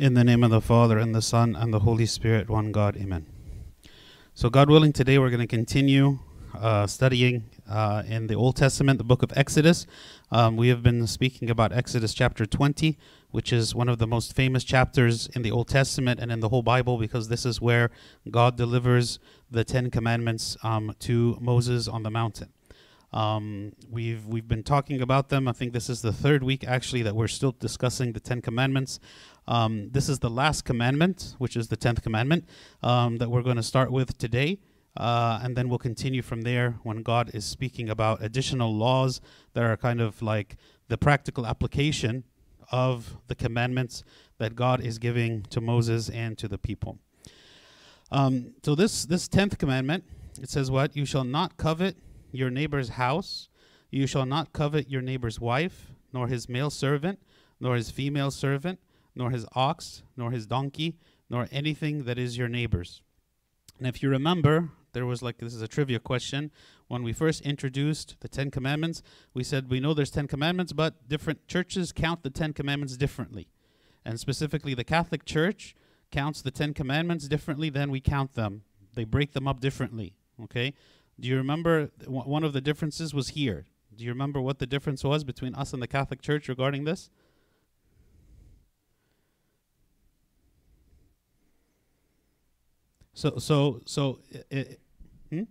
In the name of the Father, and the Son, and the Holy Spirit, one God, amen. So, God willing, today we're going to continue uh, studying uh, in the Old Testament, the book of Exodus. Um, we have been speaking about Exodus chapter 20, which is one of the most famous chapters in the Old Testament and in the whole Bible because this is where God delivers the Ten Commandments um, to Moses on the mountain. Um, we've we've been talking about them. I think this is the third week actually that we're still discussing the Ten Commandments. Um, this is the last commandment, which is the tenth commandment um, that we're going to start with today, uh, and then we'll continue from there when God is speaking about additional laws that are kind of like the practical application of the commandments that God is giving to Moses and to the people. Um, so this this tenth commandment it says what you shall not covet your neighbor's house. You shall not covet your neighbor's wife, nor his male servant, nor his female servant, nor his ox, nor his donkey, nor anything that is your neighbor's. And if you remember, there was like this is a trivia question. When we first introduced the Ten Commandments, we said we know there's Ten Commandments, but different churches count the Ten Commandments differently. And specifically, the Catholic Church counts the Ten Commandments differently than we count them. They break them up differently. Okay? Do you remember one of the differences was here? Do you remember what the difference was between us and the Catholic Church regarding this? So so so hmm?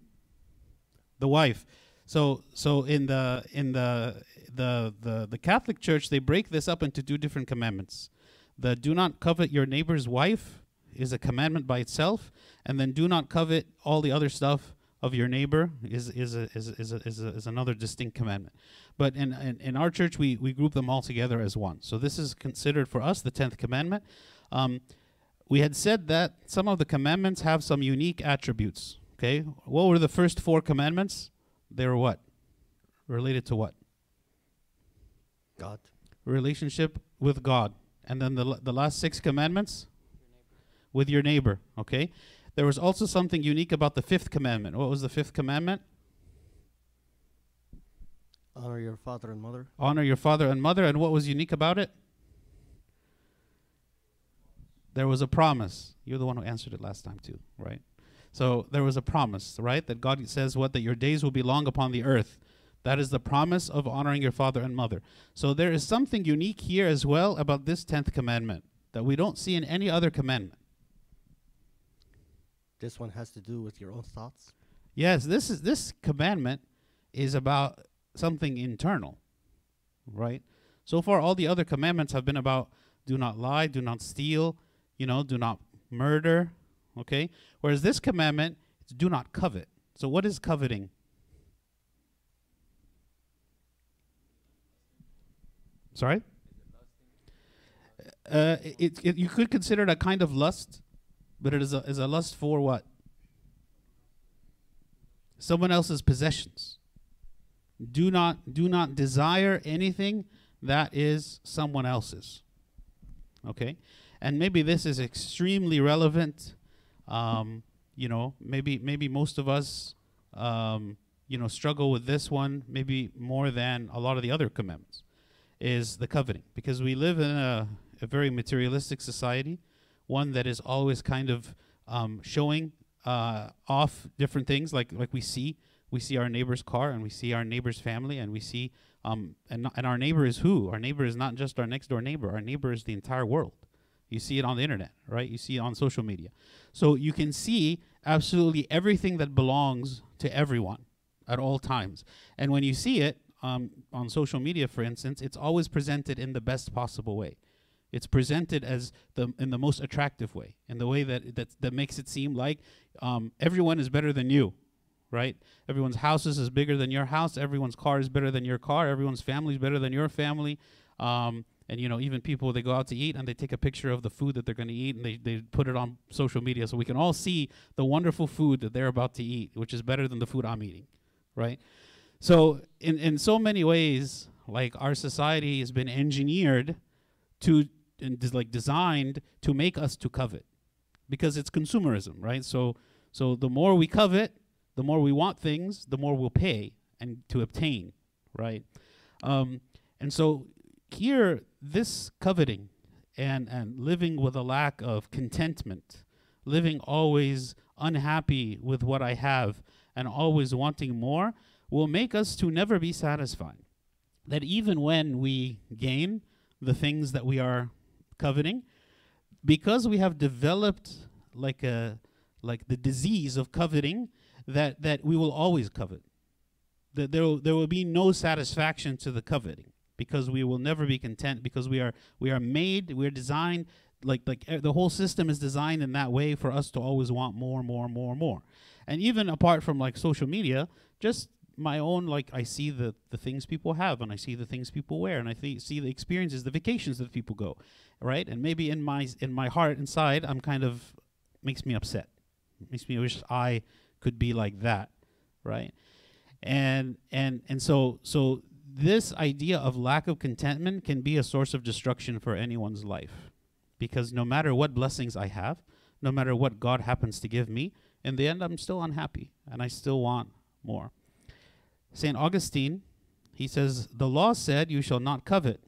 the wife. So so in the in the the the the Catholic Church they break this up into two different commandments. The do not covet your neighbor's wife is a commandment by itself, and then do not covet all the other stuff of your neighbor is is a, is is, a, is, a, is another distinct commandment. But in, in in our church we we group them all together as one. So this is considered for us the tenth commandment. Um, we had said that some of the commandments have some unique attributes. Okay, what were the first four commandments? They were what? Related to what? God. Relationship with God. And then the the last six commandments with your neighbor, okay? There was also something unique about the fifth commandment. What was the fifth commandment? Honor your father and mother. Honor your father and mother. And what was unique about it? There was a promise. You're the one who answered it last time, too, right? So there was a promise, right? That God says what? That your days will be long upon the earth. That is the promise of honoring your father and mother. So there is something unique here as well about this 10th commandment that we don't see in any other commandment. This one has to do with your own thoughts. Yes, this is this commandment is about something internal, right? So far, all the other commandments have been about do not lie, do not steal, you know, do not murder, okay? Whereas this commandment is do not covet. So, what is coveting? Sorry? Uh, it, it, you could consider it a kind of lust, but it is a, is a lust for what? someone else's possessions. Do not do not desire anything that is someone else's. Okay, and maybe this is extremely relevant. Um, you know, maybe maybe most of us, um, you know, struggle with this one maybe more than a lot of the other commandments. Is the coveting because we live in a, a very materialistic society, one that is always kind of um, showing uh, off different things like like we see we see our neighbor's car and we see our neighbor's family and we see um and and our neighbor is who our neighbor is not just our next door neighbor our neighbor is the entire world you see it on the internet right you see it on social media so you can see absolutely everything that belongs to everyone at all times and when you see it um, on social media for instance it's always presented in the best possible way it's presented as the in the most attractive way, in the way that that, that makes it seem like um, everyone is better than you, right? Everyone's houses is bigger than your house. Everyone's car is better than your car. Everyone's family is better than your family. Um, and you know, even people they go out to eat and they take a picture of the food that they're going to eat and they, they put it on social media so we can all see the wonderful food that they're about to eat, which is better than the food I'm eating, right? So in in so many ways, like our society has been engineered to and des- like designed to make us to covet because it's consumerism right so so the more we covet the more we want things the more we'll pay and to obtain right um, and so here this coveting and and living with a lack of contentment, living always unhappy with what I have and always wanting more will make us to never be satisfied. That even when we gain the things that we are coveting, because we have developed like a like the disease of coveting, that that we will always covet. That there there will be no satisfaction to the coveting because we will never be content because we are we are made we're designed like like e- the whole system is designed in that way for us to always want more more more more. And even apart from like social media just my own like i see the the things people have and i see the things people wear and i th- see the experiences the vacations that people go right? And maybe in my in my heart inside i'm kind of makes me upset. Makes me wish i could be like that right? And and and so so this idea of lack of contentment can be a source of destruction for anyone's life. Because no matter what blessings i have no matter what god happens to give me in the end i'm still unhappy and i still want more. St augustine he says the law said you shall not covet.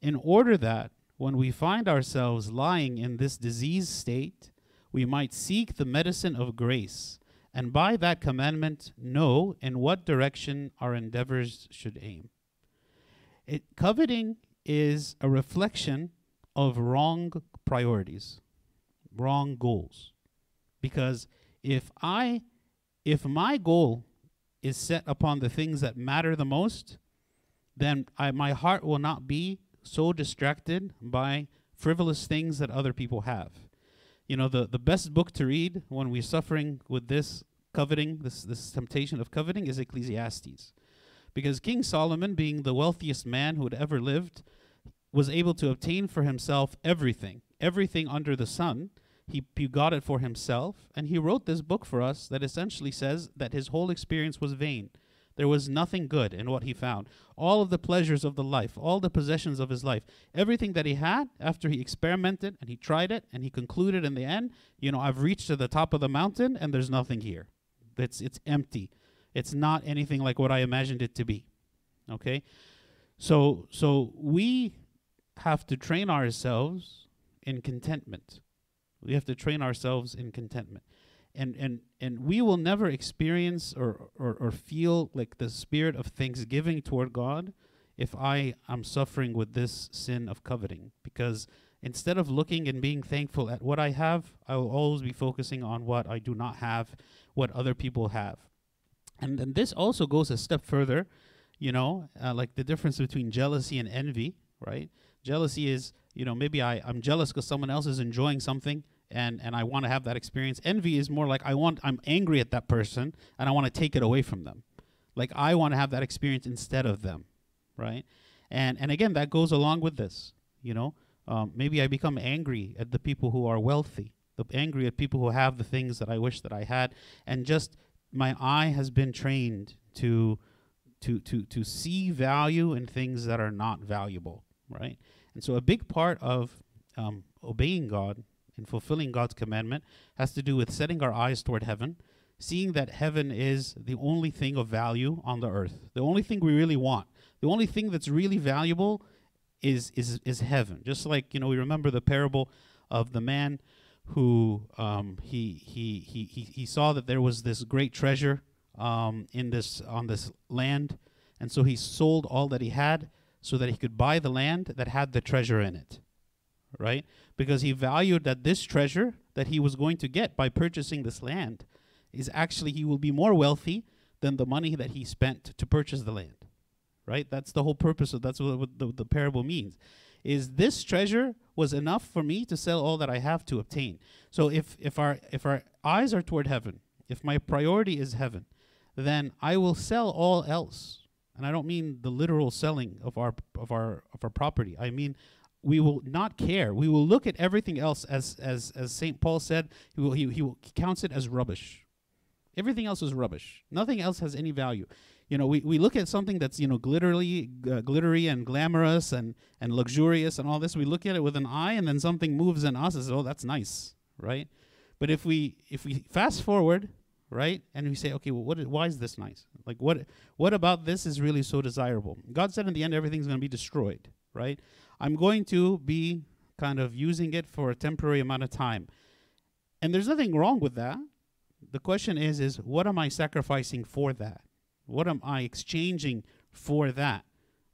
In order that when we find ourselves lying in this diseased state we might seek the medicine of grace and by that commandment know in what direction our endeavors should aim. It, coveting is a reflection of wrong priorities, wrong goals. Because if I if my goal is set upon the things that matter the most, then I, my heart will not be so distracted by frivolous things that other people have you know the the best book to read when we're suffering with this coveting this this temptation of coveting is ecclesiastes. Because king solomon being the wealthiest man who had ever lived was able to obtain for himself everything everything under the sun. He, he got it for himself and he wrote this book for us that essentially says that his whole experience was vain there was nothing good in what he found. All of the pleasures of the life, all the possessions of his life, everything that he had after he experimented and he tried it and he concluded in the end, you know, I've reached to the top of the mountain and there's nothing here. It's it's empty. It's not anything like what I imagined it to be. Okay? So so we have to train ourselves in contentment. We have to train ourselves in contentment and and and we will never experience or, or or feel like the spirit of thanksgiving toward God if I am suffering with this sin of coveting. Because instead of looking and being thankful at what I have I will always be focusing on what I do not have what other people have. And and this also goes a step further you know uh, like the difference between jealousy and envy right? Jealousy is you know maybe I, i'm jealous because someone else is enjoying something and and I want to have that experience. Envy is more like I want I'm angry at that person and I want to take it away from them. Like I want to have that experience instead of them, right? And and again that goes along with this, you know. Um, maybe I become angry at the people who are wealthy, the angry at people who have the things that I wish that I had, and just my eye has been trained to to to to see value in things that are not valuable, right? And so a big part of um, obeying God in fulfilling God's commandment has to do with setting our eyes toward heaven, seeing that heaven is the only thing of value on the earth, the only thing we really want, the only thing that's really valuable is is is heaven. Just like you know, we remember the parable of the man who um, he, he he he he saw that there was this great treasure um, in this on this land, and so he sold all that he had so that he could buy the land that had the treasure in it right? Because he valued that this treasure that he was going to get by purchasing this land is actually he will be more wealthy than the money that he spent to purchase the land. Right? That's the whole purpose of that's what, the, the parable means. Is this treasure was enough for me to sell all that I have to obtain. So if if our if our eyes are toward heaven, if my priority is heaven, then I will sell all else. And I don't mean the literal selling of our of our of our property. I mean we will not care. We will look at everything else as as as Saint Paul said. He will he, he will counts it as rubbish. Everything else is rubbish. Nothing else has any value. You know, we, we look at something that's you know glittery, uh, glittery and glamorous and and luxurious and all this. We look at it with an eye, and then something moves in us and says, "Oh, that's nice," right? But if we if we fast forward, right, and we say, "Okay, well, what? why is this nice? Like, what what about this is really so desirable?" God said, in the end, everything's going to be destroyed, right? I'm going to be kind of using it for a temporary amount of time. And there's nothing wrong with that. The question is is what am I sacrificing for that? What am I exchanging for that?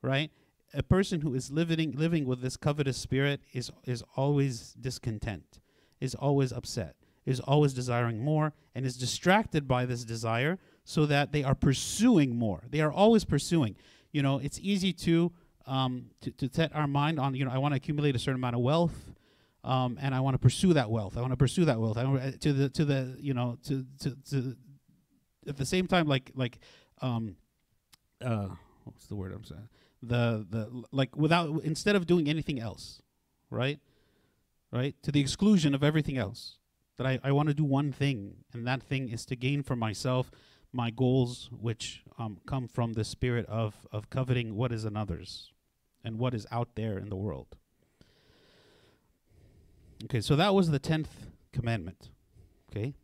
Right? A person who is living living with this covetous spirit is is always discontent, is always upset, is always desiring more and is distracted by this desire so that they are pursuing more. They are always pursuing. You know, it's easy to um, to, to set our mind on, you know, I want to accumulate a certain amount of wealth, um, and I want to pursue that wealth. I want to pursue that wealth. I want uh, to the to the you know to to to at the same time like like um uh what's the word I'm saying the the like without instead of doing anything else, right? Right to the exclusion of everything else. That I, I want to do one thing, and that thing is to gain for myself my goals, which um, come from the spirit of of coveting what is another's and what is out there in the world. Okay, so that was the 10th commandment. Okay.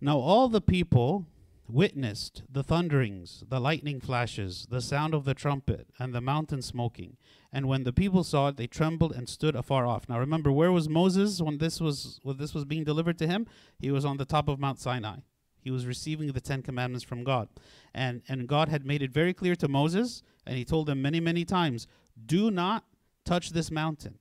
Now all the people witnessed the thunderings, the lightning flashes, the sound of the trumpet, and the mountain smoking. And when the people saw it, they trembled and stood afar off. Now remember, where was Moses when this was when this was being delivered to him? He was on the top of Mount Sinai. He was receiving the Ten Commandments from God. And and God had made it very clear to Moses, and he told him many, many times, do not touch this mountain.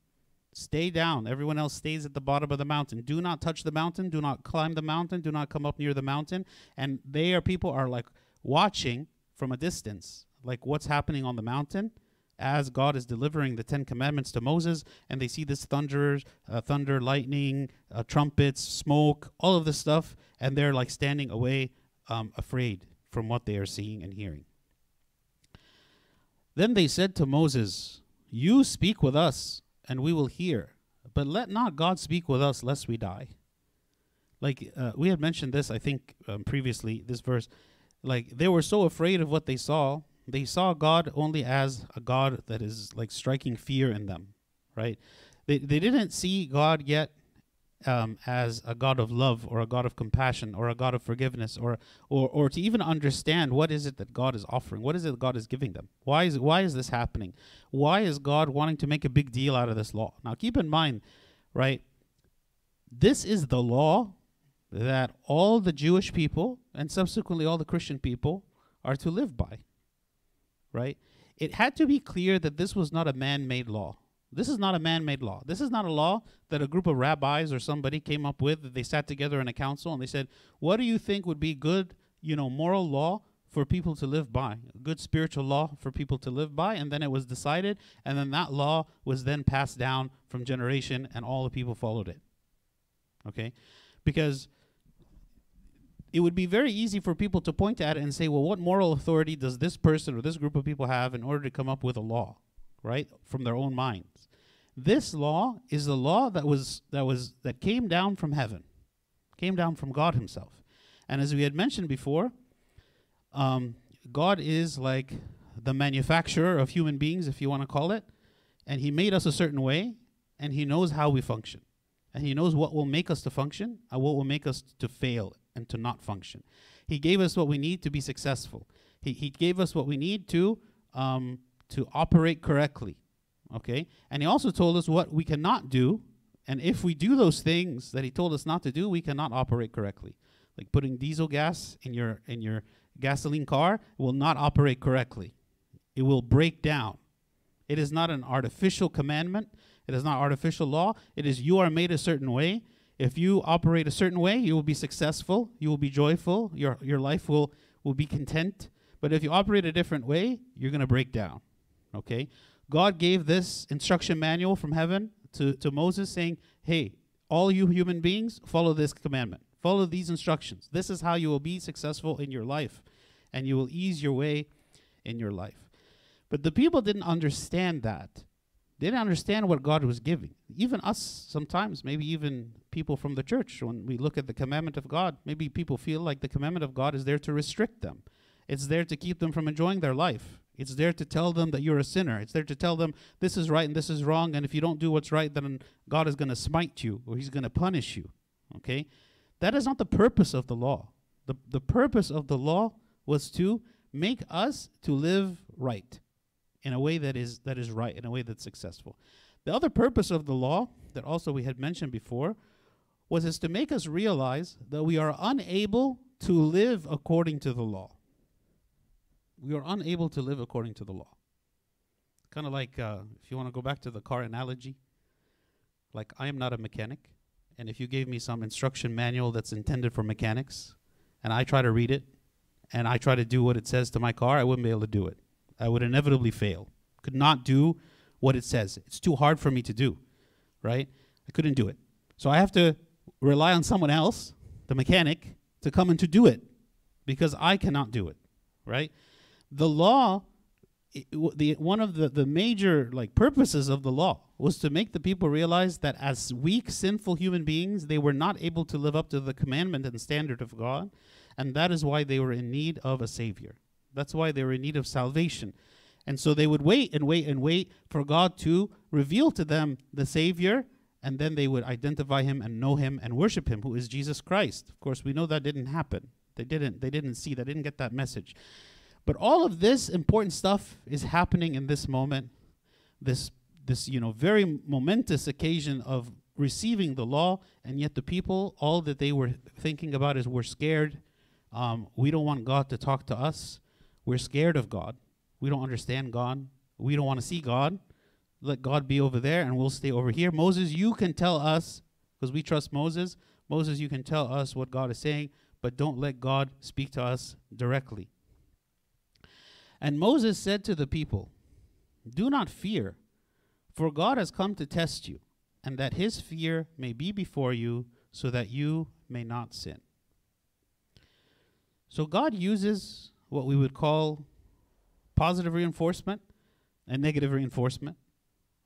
Stay down. Everyone else stays at the bottom of the mountain. Do not touch the mountain. Do not climb the mountain. Do not come up near the mountain. And they are people are like watching from a distance, like what's happening on the mountain as God is delivering the Ten Commandments to Moses, and they see this thunder, uh, thunder, lightning, uh, trumpets, smoke, all of this stuff, and they're like standing away, um, afraid from what they are seeing and hearing. Then they said to Moses, You speak with us and we will hear. But let not God speak with us lest we die. Like uh, we had mentioned this, I think um, previously, this verse. Like they were so afraid of what they saw, they saw God only as a God that is like striking fear in them, right? They they didn't see God yet um, as a God of love or a God of compassion or a God of forgiveness or, or or to even understand what is it that God is offering, what is it God is giving them. Why is why is this happening? Why is God wanting to make a big deal out of this law? Now keep in mind, right? This is the law that all the Jewish people and subsequently all the Christian people are to live by. Right? It had to be clear that this was not a man-made law this is not a man made law. This is not a law that a group of rabbis or somebody came up with. They sat together in a council and they said, What do you think would be good, you know, moral law for people to live by? A good spiritual law for people to live by. And then it was decided, and then that law was then passed down from generation, and all the people followed it. Okay? Because it would be very easy for people to point at it and say, well, what moral authority does this person or this group of people have in order to come up with a law, right, from their own minds. This law is the law that was that was that came down from heaven, came down from God Himself, and as we had mentioned before, um, God is like the manufacturer of human beings, if you want to call it, and He made us a certain way, and He knows how we function, and He knows what will make us to function and what will make us to fail and to not function. He gave us what we need to be successful. He He gave us what we need to um, to operate correctly Okay? And he also told us what we cannot do. And if we do those things that he told us not to do, we cannot operate correctly. Like putting diesel gas in your in your gasoline car will not operate correctly. It will break down. It is not an artificial commandment. It is not artificial law. It is you are made a certain way. If you operate a certain way, you will be successful. You will be joyful. Your your life will will be content. But if you operate a different way, you're going to break down. Okay? God gave this instruction manual from heaven to, to Moses saying, Hey, all you human beings, follow this commandment. Follow these instructions. This is how you will be successful in your life, and you will ease your way in your life. But the people didn't understand that. They didn't understand what God was giving. Even us, sometimes, maybe even people from the church, when we look at the commandment of God, maybe people feel like the commandment of God is there to restrict them. It's there to keep them from enjoying their life. It's there to tell them that you're a sinner. It's there to tell them this is right and this is wrong. And if you don't do what's right, then God is going to smite you or he's going to punish you. Okay? That is not the purpose of the law. The, the purpose of the law was to make us to live right in a way that is that is right, in a way that's successful. The other purpose of the law that also we had mentioned before was is to make us realize that we are unable to live according to the law. We are unable to live according to the law. Kind of like uh, if you want to go back to the car analogy, like I am not a mechanic, and if you gave me some instruction manual that's intended for mechanics, and I try to read it, and I try to do what it says to my car, I wouldn't be able to do it. I would inevitably fail. Could not do what it says. It's too hard for me to do, right? I couldn't do it. So I have to rely on someone else, the mechanic, to come and to do it because I cannot do it, right? The law the one of the, the major like purposes of the law was to make the people realize that as weak sinful human beings they were not able to live up to the commandment and standard of God and that is why they were in need of a savior that's why they were in need of salvation and so they would wait and wait and wait for God to reveal to them the savior and then they would identify him and know him and worship him who is Jesus Christ of course we know that didn't happen they didn't they didn't see they didn't get that message but all of this important stuff is happening in this moment, this this you know very momentous occasion of receiving the law, and yet the people all that they were thinking about is we're scared. Um, we don't want God to talk to us. We're scared of God. We don't understand God. We don't want to see God. Let God be over there, and we'll stay over here. Moses, you can tell us because we trust Moses. Moses, you can tell us what God is saying, but don't let God speak to us directly. And Moses said to the people, Do not fear, for God has come to test you, and that his fear may be before you, so that you may not sin. So God uses what we would call positive reinforcement and negative reinforcement,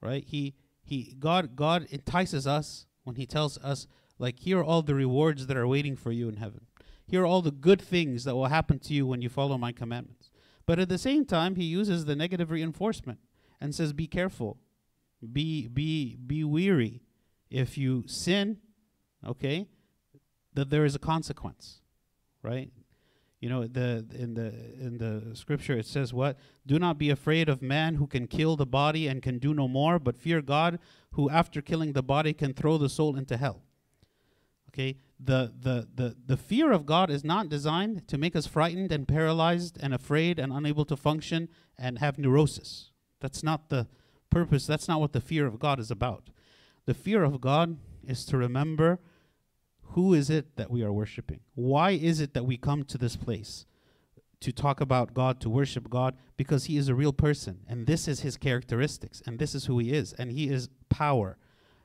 right? He he God God entices us when he tells us like here are all the rewards that are waiting for you in heaven. Here are all the good things that will happen to you when you follow my commandments. But at the same time, he uses the negative reinforcement and says, "Be careful, be be be weary. If you sin, okay, that there is a consequence, right? You know, the in the in the scripture it says what? Do not be afraid of man who can kill the body and can do no more, but fear God who after killing the body can throw the soul into hell. Okay? The the the the fear of God is not designed to make us frightened and paralyzed and afraid and unable to function and have neurosis. That's not the purpose. That's not what the fear of God is about. The fear of God is to remember who is it that we are worshiping? Why is it that we come to this place to talk about God, to worship God? Because He is a real person, and this is His characteristics, and this is who He is, and He is power.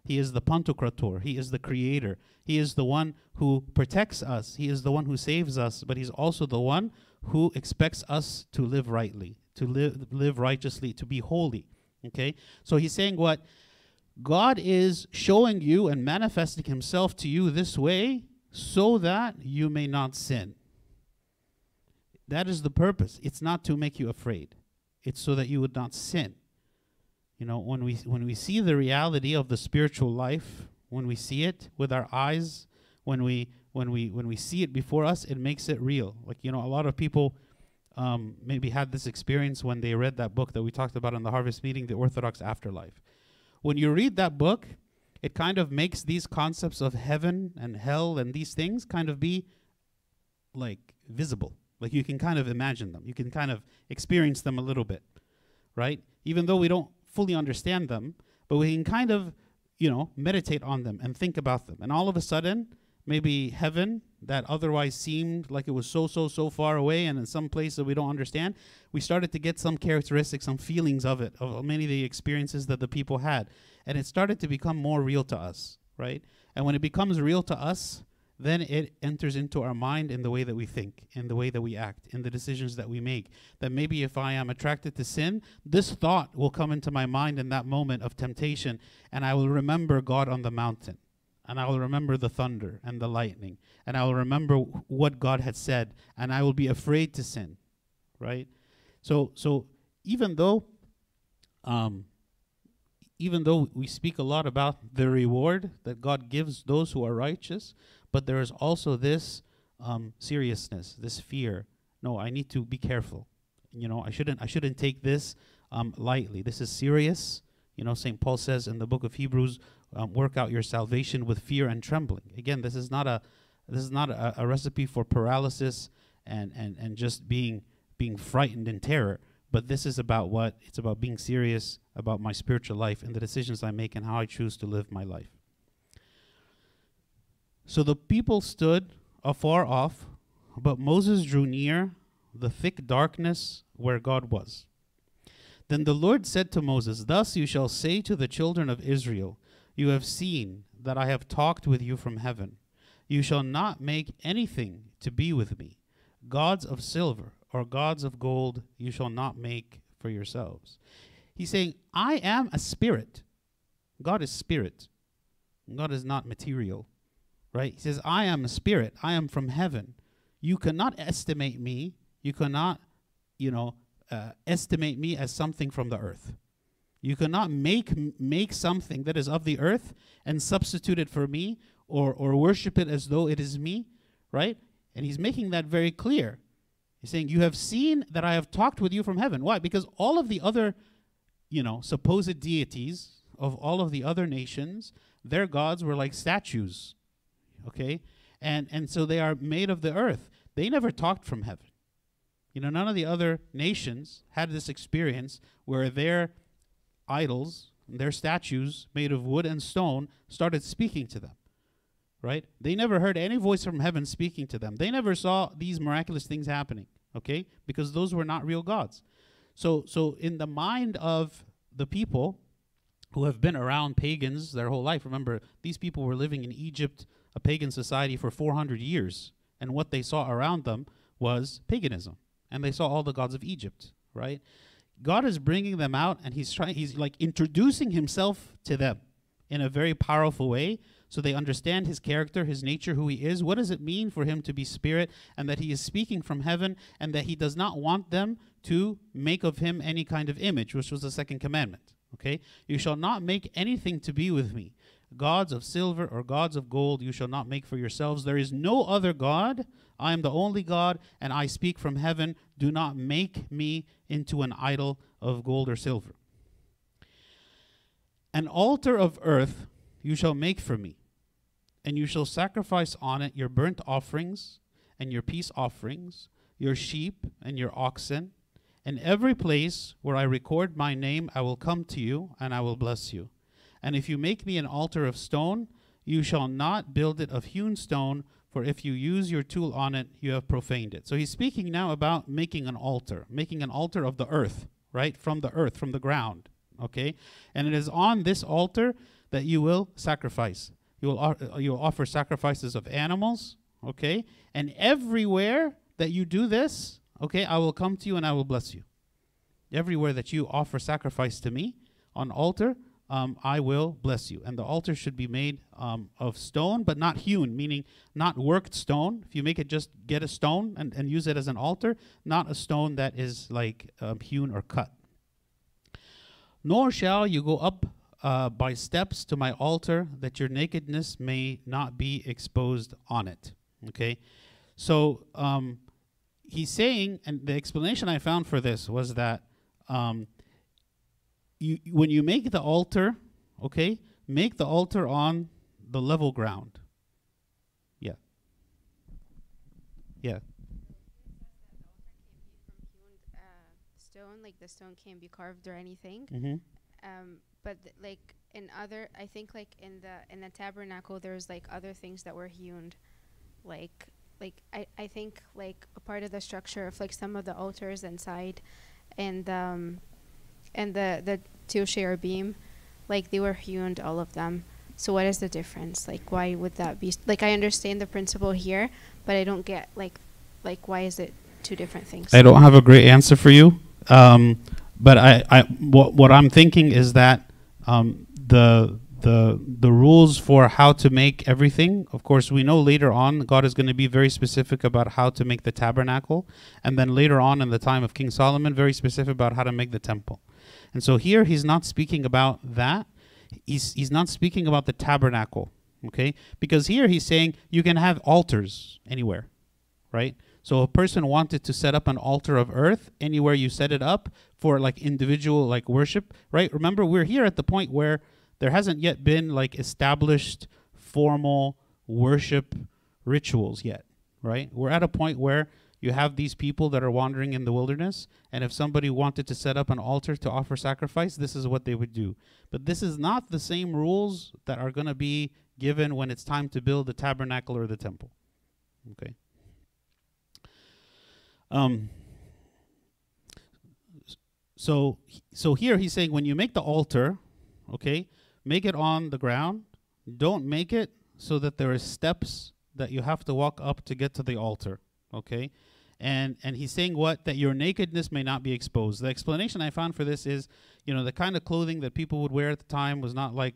He is the Pantocrator. He is the creator. He is the one who protects us. He is the one who saves us, but He's also the one who expects us to live rightly, to live, live righteously, to be holy. Okay? So He's saying what? God is showing you and manifesting himself to you this way so that you may not sin. That is the purpose. It's not to make you afraid. It's so that you would not sin. You know, when we when we see the reality of the spiritual life, when we see it with our eyes, when we when we when we see it before us, it makes it real. Like, you know, a lot of people um, maybe had this experience when they read that book that we talked about in the harvest meeting, The Orthodox Afterlife when you read that book, it kind of makes these concepts of heaven and hell and these things kind of be like visible. Like you can kind of imagine them. You can kind of experience them a little bit, right? Even though we don't fully understand them, but we can kind of, you know, meditate on them and think about them. And all of a sudden, maybe heaven that otherwise seemed like it was so so so far away and in some place that we don't understand we started to get some characteristics some feelings of it of many of the experiences that the people had. And it started to become more real to us right? And when it becomes real to us then it enters into our mind in the way that we think in the way that we act in the decisions that we make. That maybe if i am attracted to sin this thought will come into my mind in that moment of temptation and i will remember god on the mountain and I will remember the thunder and the lightning, and I will remember wh- what God had said, and I will be afraid to sin, right? So, so even though, um, even though we speak a lot about the reward that God gives those who are righteous, but there is also this um, seriousness, this fear. No, I need to be careful. You know, I shouldn't. I shouldn't take this um, lightly. This is serious. You know, St. Paul says in the book of Hebrews, um, work out your salvation with fear and trembling. Again, this is not a this is not a, a recipe for paralysis and, and, and just being being frightened in terror. But this is about what? It's about being serious about my spiritual life and the decisions I make and how I choose to live my life. So the people stood afar off, but Moses drew near the thick darkness where God was. Then the Lord said to Moses, Thus you shall say to the children of Israel, You have seen that I have talked with you from heaven. You shall not make anything to be with me. Gods of silver or gods of gold you shall not make for yourselves. He's saying, I am a spirit. God is spirit. God is not material. Right? He says, I am a spirit. I am from heaven. You cannot estimate me. You cannot, you know, uh, estimate me as something from the earth. You cannot make make something that is of the earth and substitute it for me or or worship it as though it is me, right? And he's making that very clear. He's saying, "You have seen that I have talked with you from heaven." Why? Because all of the other, you know, supposed deities of all of the other nations, their gods were like statues. Okay? And and so they are made of the earth. They never talked from heaven. You know, none of the other nations had this experience where their idols, their statues made of wood and stone, started speaking to them. Right? They never heard any voice from heaven speaking to them. They never saw these miraculous things happening. Okay? Because those were not real gods. So so in the mind of the people who have been around pagans their whole life, remember, these people were living in Egypt, a pagan society, for 400 years. And what they saw around them was paganism and they saw all the gods of Egypt, right? God is bringing them out and he's trying he's like introducing himself to them in a very powerful way so they understand his character, his nature, who he is. What does it mean for him to be spirit and that he is speaking from heaven and that he does not want them to make of him any kind of image, which was the second commandment. Okay? You shall not make anything to be with me. Gods of silver or gods of gold you shall not make for yourselves. There is no other God. I am the only God, and I speak from heaven. Do not make me into an idol of gold or silver. An altar of earth you shall make for me, and you shall sacrifice on it your burnt offerings and your peace offerings, your sheep and your oxen. In every place where I record my name, I will come to you, and I will bless you. And if you make me an altar of stone, you shall not build it of hewn stone, for if you use your tool on it, you have profaned it. So he's speaking now about making an altar, making an altar of the earth, right? From the earth, from the ground, okay? And it is on this altar that you will sacrifice. You will, uh, you will offer sacrifices of animals, okay? And everywhere that you do this, okay, I will come to you and I will bless you. Everywhere that you offer sacrifice to me on altar, um, I will bless you. And the altar should be made um, of stone, but not hewn, meaning not worked stone. If you make it just get a stone and, and use it as an altar, not a stone that is like um, hewn or cut. Nor shall you go up uh, by steps to my altar, that your nakedness may not be exposed on it. Okay? So um, he's saying, and the explanation I found for this was that um, you when you make the altar, okay, make the altar on the level ground. Yeah. Yeah. stone like the stone can't be carved or anything Mm-hmm. um but th- like in other i think like in the in the tabernacle there's like other things that were hewn like like i i think like a part of the structure of like some of the altars inside and um and the the two beam like they were hewn all of them so what is the difference like why would that be like i understand the principle here but i don't get like like why is it two different things I don't have a great answer for you, um, but I, I what, what I'm thinking is that um, the the the rules for how to make everything. Of course, we know later on God is going to be very specific about how to make the tabernacle, and then later on in the time of King Solomon, very specific about how to make the temple. And so here he's not speaking about that. He's he's not speaking about the tabernacle, okay? Because here he's saying you can have altars anywhere, right? So a person wanted to set up an altar of earth anywhere you set it up for like individual like worship, right? Remember, we're here at the point where there hasn't yet been like established formal worship rituals yet, right? We're at a point where you have these people that are wandering in the wilderness, and if somebody wanted to set up an altar to offer sacrifice, this is what they would do. But this is not the same rules that are going to be given when it's time to build the tabernacle or the temple. Okay. Um. So so here he's saying when you make the altar, okay, make it on the ground. Don't make it so that there are steps that you have to walk up to get to the altar. Okay. And and he's saying what that your nakedness may not be exposed. The explanation I found for this is, you know, the kind of clothing that people would wear at the time was not like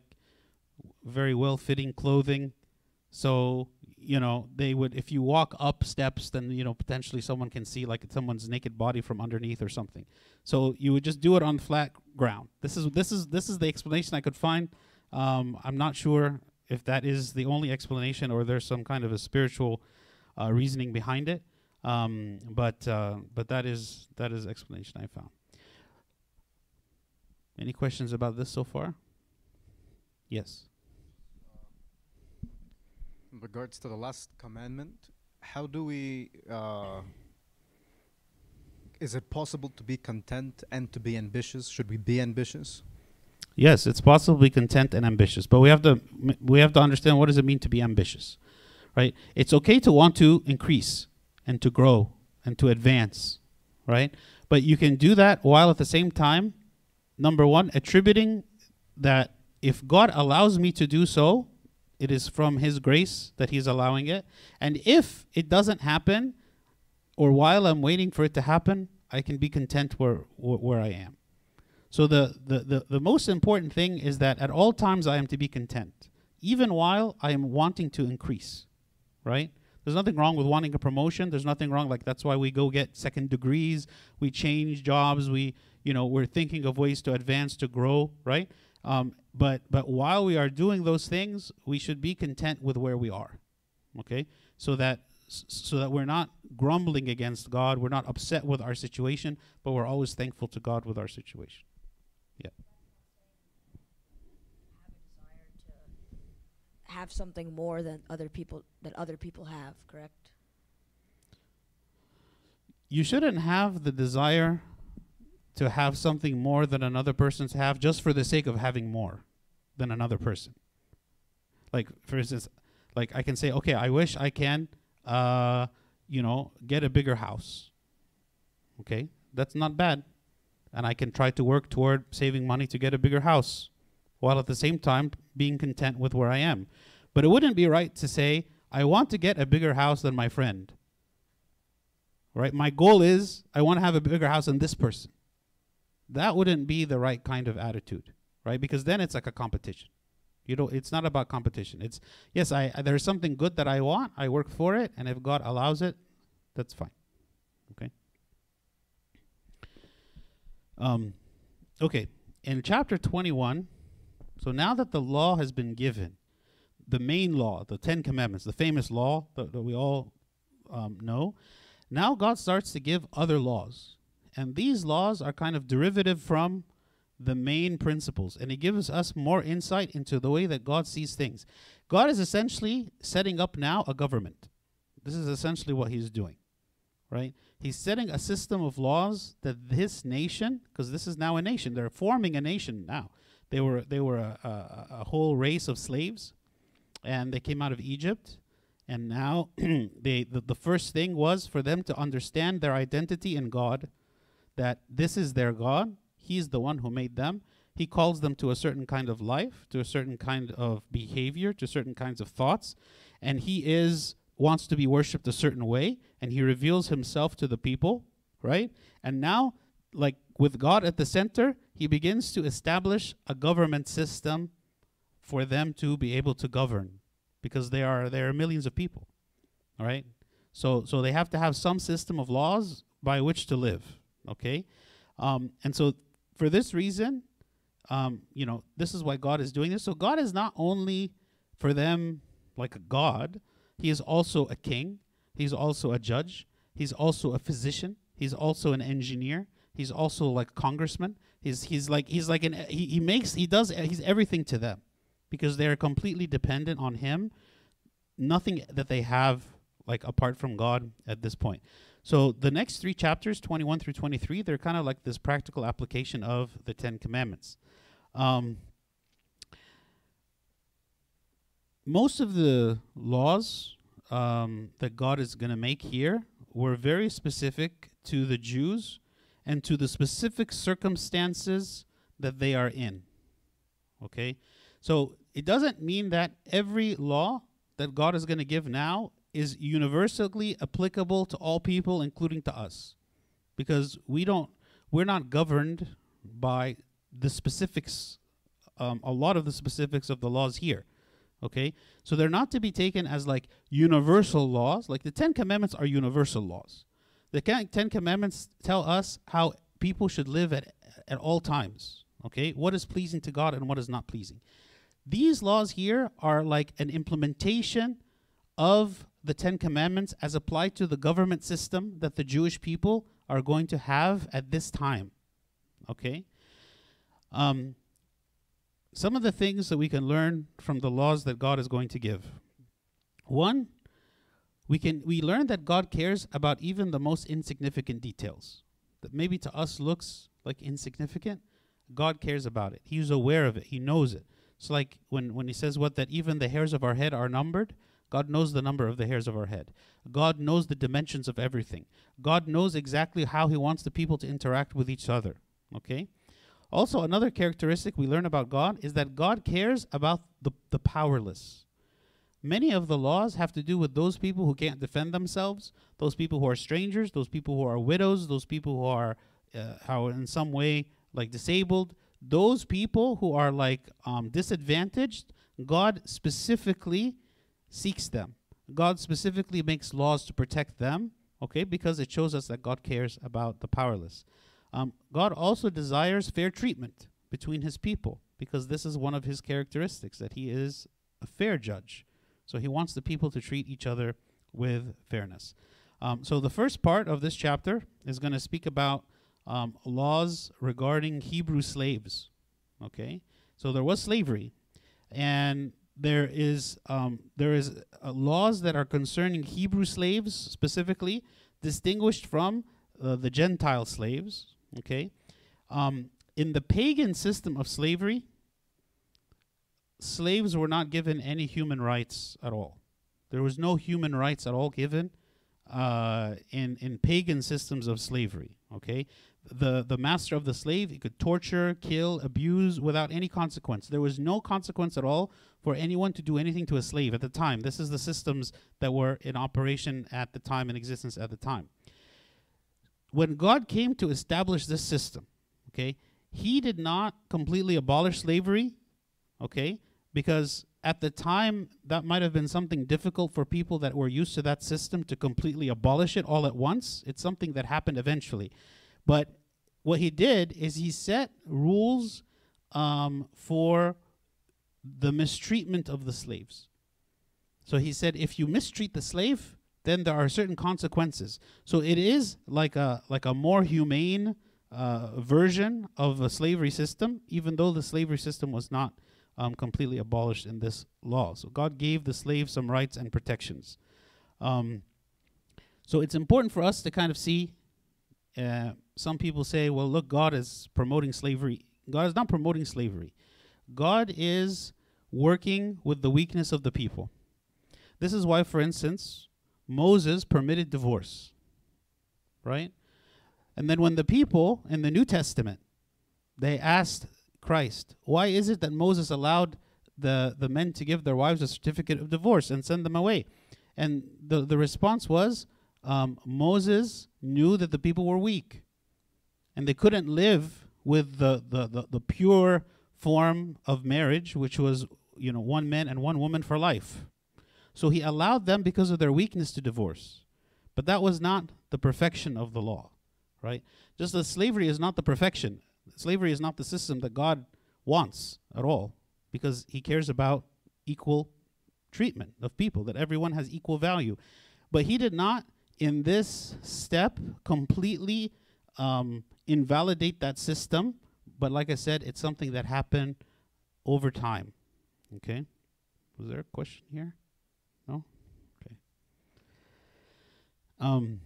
very well fitting clothing. So, you know, they would if you walk up steps then, you know, potentially someone can see like someone's naked body from underneath or something. So you would just do it on flat ground. This is this is this is the explanation I could find. Um, I'm not sure if that is the only explanation or there's some kind of a spiritual uh, reasoning behind it. Um, but uh, but that is that is explanation I found. Any questions about this so far? Yes. In regards to the last commandment, how do we? Uh, is it possible to be content and to be ambitious? Should we be ambitious? Yes, it's possible to be content and ambitious, but we have to m- we have to understand what does it mean to be ambitious, right? It's okay to want to increase and to grow and to advance, right? But you can do that while at the same time, number one, attributing that if God allows me to do so, it is from His grace that He's allowing it, and if it doesn't happen, or while I'm waiting for it to happen, I can be content where wh- where I am. So the, the, the, the most important thing is that at all times I am to be content, even while I am wanting to increase, right? There's nothing wrong with wanting a promotion. There's nothing wrong like that's why we go get second degrees, we change jobs, we you know we're thinking of ways to advance to grow, right? Um, but but while we are doing those things, we should be content with where we are, okay? So that so that we're not grumbling against God, we're not upset with our situation, but we're always thankful to God with our situation. Have something more than other people that other people have, correct? you shouldn't have the desire to have something more than another person's have just for the sake of having more than another person. Like for instance, like I can say, okay, I wish I can uh, you know, get a bigger house. Okay? That's not bad. And I can try to work toward saving money to get a bigger house while at the same time being content with where I am. But it wouldn't be right to say, I want to get a bigger house than my friend right? My goal is I want to have a bigger house than this person. That wouldn't be the right kind of attitude, right? Because then it's like a competition. You know, it's not about competition. It's yes, I, there's something good that I want. I work for it, and if God allows it, that's fine. Okay. Um, okay. In chapter 21, so now that the law has been given, the main law, the Ten Commandments, the famous law that, that we all um, know, now God starts to give other laws. And these laws are kind of derivative from the main principles. And it gives us more insight into the way that God sees things. God is essentially setting up now a government. This is essentially what He's doing, right? He's setting a system of laws that this nation, because this is now a nation, they're forming a nation now. They were they were a, a, a whole race of slaves, and they came out of Egypt, and now they the, the first thing was for them to understand their identity in God, that this is their God. He's the one who made them. He calls them to a certain kind of life, to a certain kind of behavior, to certain kinds of thoughts, and he is wants to be worshipped a certain way, and he reveals himself to the people, right? And now, like with God at the center, he begins to establish a government system for them to be able to govern because there are there are millions of people. All right? So so they have to have some system of laws by which to live, okay? Um, and so for this reason, um, you know, this is why God is doing this. So God is not only for them like a god, he is also a king, he's also a judge. He's also a physician. He's also an engineer. He's also like congressman. He's he's like he's like an he, he makes he does he's everything to them because they are completely dependent on him. Nothing that they have like apart from God at this point. So the next three chapters, 21 through 23, they're kind of like this practical application of the Ten Commandments. Um, most of the laws um, that God is going to make here were very specific to the Jews and to the specific circumstances that they are in. Okay? So it doesn't mean that every law that God is going to give now is universally applicable to all people, including to us. Because we don't, we're not governed by the specifics, um, a lot of the specifics of the laws here. Okay? So they're not to be taken as like universal laws. Like the Ten Commandments are universal laws. The Ten Commandments tell us how people should live at, at all times. Okay? What is pleasing to God and what is not pleasing. These laws here are like an implementation of the Ten Commandments as applied to the government system that the Jewish people are going to have at this time. Okay? Um, some of the things that we can learn from the laws that God is going to give. One, we can we learn that God cares about even the most insignificant details that maybe to us looks like insignificant. God cares about it. He's aware of it. He knows it. It's like when when he says what that even the hairs of our head are numbered. God knows the number of the hairs of our head. God knows the dimensions of everything. God knows exactly how he wants the people to interact with each other. Okay? Also, another characteristic we learn about God is that God cares about the, the powerless. Many of the laws have to do with those people who can't defend themselves, those people who are strangers, those people who are widows, those people who are uh, how in some way like disabled, those people who are like um, disadvantaged. God specifically seeks them. God specifically makes laws to protect them. Okay, because it shows us that God cares about the powerless. Um, God also desires fair treatment between his people because this is one of his characteristics that he is a fair judge. So he wants the people to treat each other with fairness. Um, so the first part of this chapter is going to speak about um, laws regarding Hebrew slaves. Okay, so there was slavery, and there is um, there is uh, laws that are concerning Hebrew slaves specifically, distinguished from uh, the Gentile slaves. Okay, um, in the pagan system of slavery, slaves were not given any human rights at all. There was no human rights at all given uh, in in pagan systems of slavery. Okay, the the master of the slave he could torture, kill, abuse without any consequence. There was no consequence at all for anyone to do anything to a slave at the time. This is the systems that were in operation at the time in existence at the time. When God came to establish this system, okay, he did not completely abolish slavery, okay, because at the time that might have been something difficult for people that were used to that system to completely abolish it all at once. It's something that happened eventually. But what he did is he set rules um, for the mistreatment of the slaves. So he said, if you mistreat the slave, then there are certain consequences. So it is like a like a more humane uh, version of a slavery system, even though the slavery system was not um, completely abolished in this law. So God gave the slave some rights and protections. Um, so it's important for us to kind of see. Uh, some people say, "Well, look, God is promoting slavery." God is not promoting slavery. God is working with the weakness of the people. This is why, for instance, Moses permitted divorce, right? And then when the people in the New Testament they asked Christ, why is it that Moses allowed the, the men to give their wives a certificate of divorce and send them away? And the, the response was um, Moses knew that the people were weak and they couldn't live with the, the, the, the pure form of marriage, which was you know one man and one woman for life. So he allowed them because of their weakness to divorce. But that was not the perfection of the law, right? Just as slavery is not the perfection. Slavery is not the system that God wants at all because he cares about equal treatment of people, that everyone has equal value. But he did not in this step completely um, invalidate that system. But like I said, it's something that happened over time. Okay. Was there a question here? No? Okay. Um,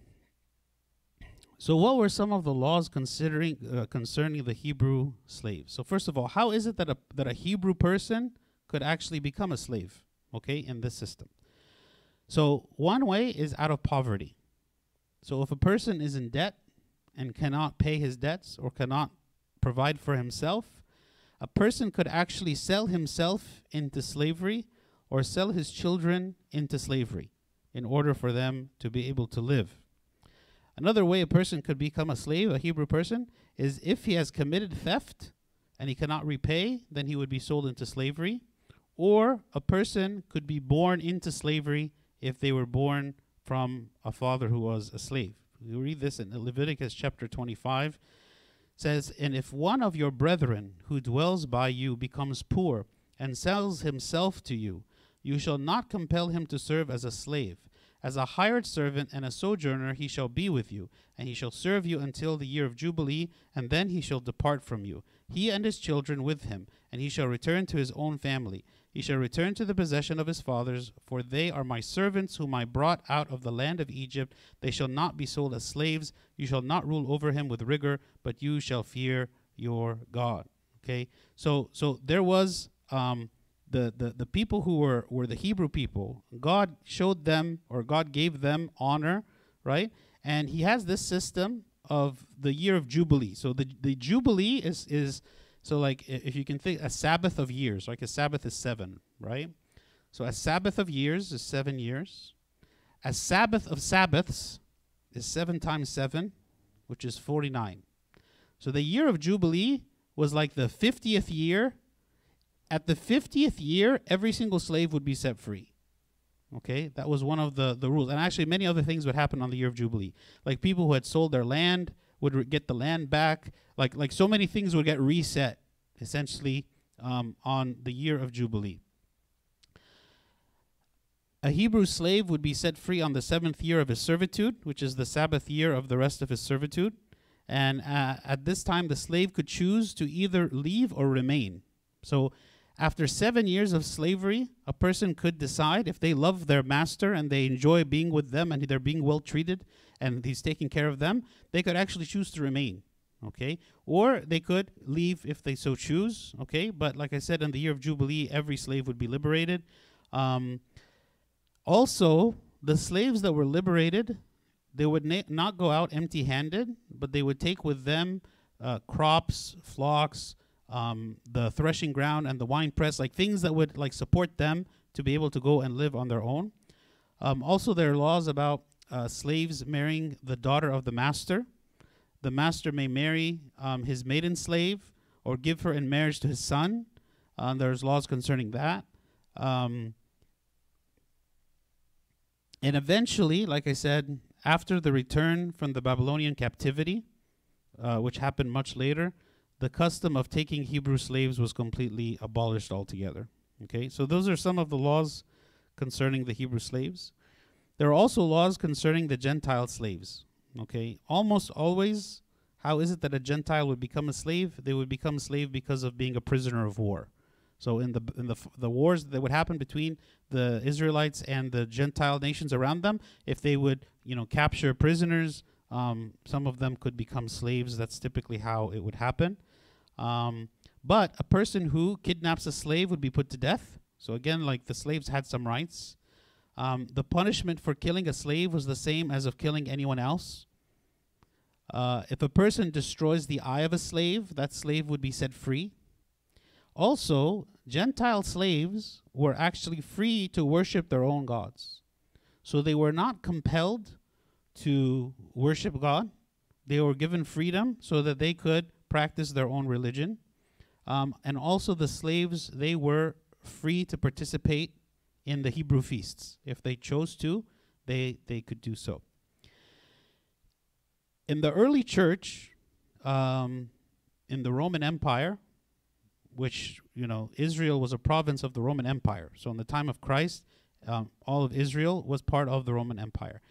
so, what were some of the laws considering uh, concerning the Hebrew slaves? So, first of all, how is it that a that a Hebrew person could actually become a slave? Okay, in this system. So, one way is out of poverty. So, if a person is in debt and cannot pay his debts or cannot provide for himself, a person could actually sell himself into slavery or sell his children into slavery in order for them to be able to live. Another way a person could become a slave, a Hebrew person, is if he has committed theft and he cannot repay, then he would be sold into slavery. Or a person could be born into slavery if they were born from a father who was a slave. You read this in Leviticus chapter 25 says, And if one of your brethren who dwells by you becomes poor and sells himself to you, you shall not compel him to serve as a slave. As a hired servant and a sojourner, he shall be with you, and he shall serve you until the year of Jubilee, and then he shall depart from you, he and his children with him, and he shall return to his own family. He shall return to the possession of his fathers, for they are my servants whom I brought out of the land of Egypt. They shall not be sold as slaves. You shall not rule over him with rigor, but you shall fear your God. Okay, so so there was um, the, the the people who were were the Hebrew people. God showed them, or God gave them honor, right? And He has this system of the year of jubilee. So the the jubilee is is so like if you can think a Sabbath of years, like a Sabbath is seven, right? So a Sabbath of years is seven years. A Sabbath of Sabbaths is seven times seven, which is forty nine. So the year of jubilee was like the fiftieth year. At the fiftieth year, every single slave would be set free. Okay, that was one of the the rules, and actually many other things would happen on the year of jubilee. Like people who had sold their land would re- get the land back. Like like so many things would get reset essentially um, on the year of jubilee. A Hebrew slave would be set free on the seventh year of his servitude, which is the Sabbath year of the rest of his servitude. And uh, at this time, the slave could choose to either leave or remain. So, after seven years of slavery, a person could decide if they love their master and they enjoy being with them and they're being well treated and he's taking care of them, they could actually choose to remain. Okay? Or they could leave if they so choose. Okay? But like I said, in the year of Jubilee, every slave would be liberated. Um, also, the slaves that were liberated, they would na- not go out empty handed, but they would take with them uh, crops, flocks, um, the threshing ground, and the wine press, like things that would like support them to be able to go and live on their own. Um, also, there are laws about uh, slaves marrying the daughter of the master. The master may marry um, his maiden slave or give her in marriage to his son. Uh, there's laws concerning that. Um, and eventually, like I said, after the return from the Babylonian captivity, uh, which happened much later, the custom of taking Hebrew slaves was completely abolished altogether. Okay, so those are some of the laws concerning the Hebrew slaves. There are also laws concerning the Gentile slaves. Okay, almost always, how is it that a Gentile would become a slave? They would become a slave because of being a prisoner of war. So in the in the the wars that would happen between the Israelites and the Gentile nations around them, if they would you know capture prisoners, um, some of them could become slaves. That's typically how it would happen. Um, but a person who kidnaps a slave would be put to death. So again, like the slaves had some rights. Um, the punishment for killing a slave was the same as of killing anyone else. Uh, if a person destroys the eye of a slave, that slave would be set free. Also, Gentile slaves were actually free to worship their own gods. So they were not compelled to worship God. They were given freedom so that they could practice their own religion. Um, and also, the slaves, they were free to participate in the Hebrew feasts. If they chose to, they, they could do so. In the early church, um, in the Roman Empire, which, you know, Israel was a province of the Roman Empire. So, in the time of Christ, um, all of Israel was part of the Roman Empire.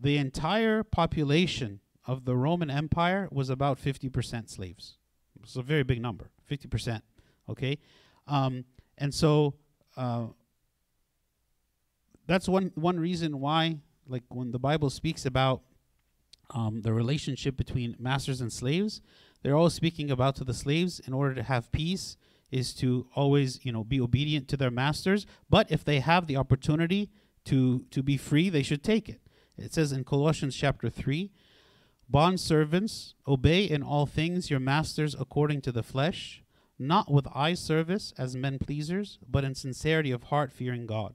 The entire population of the Roman Empire was about 50% slaves. It's a very big number, 50%. Okay? Um, and so uh, that's one, one reason why, like, when the Bible speaks about um, the relationship between masters and slaves, they're always speaking about to the slaves in order to have peace is to always you know be obedient to their masters but if they have the opportunity to to be free they should take it it says in colossians chapter 3 bond servants obey in all things your masters according to the flesh not with eye service as men pleasers but in sincerity of heart fearing god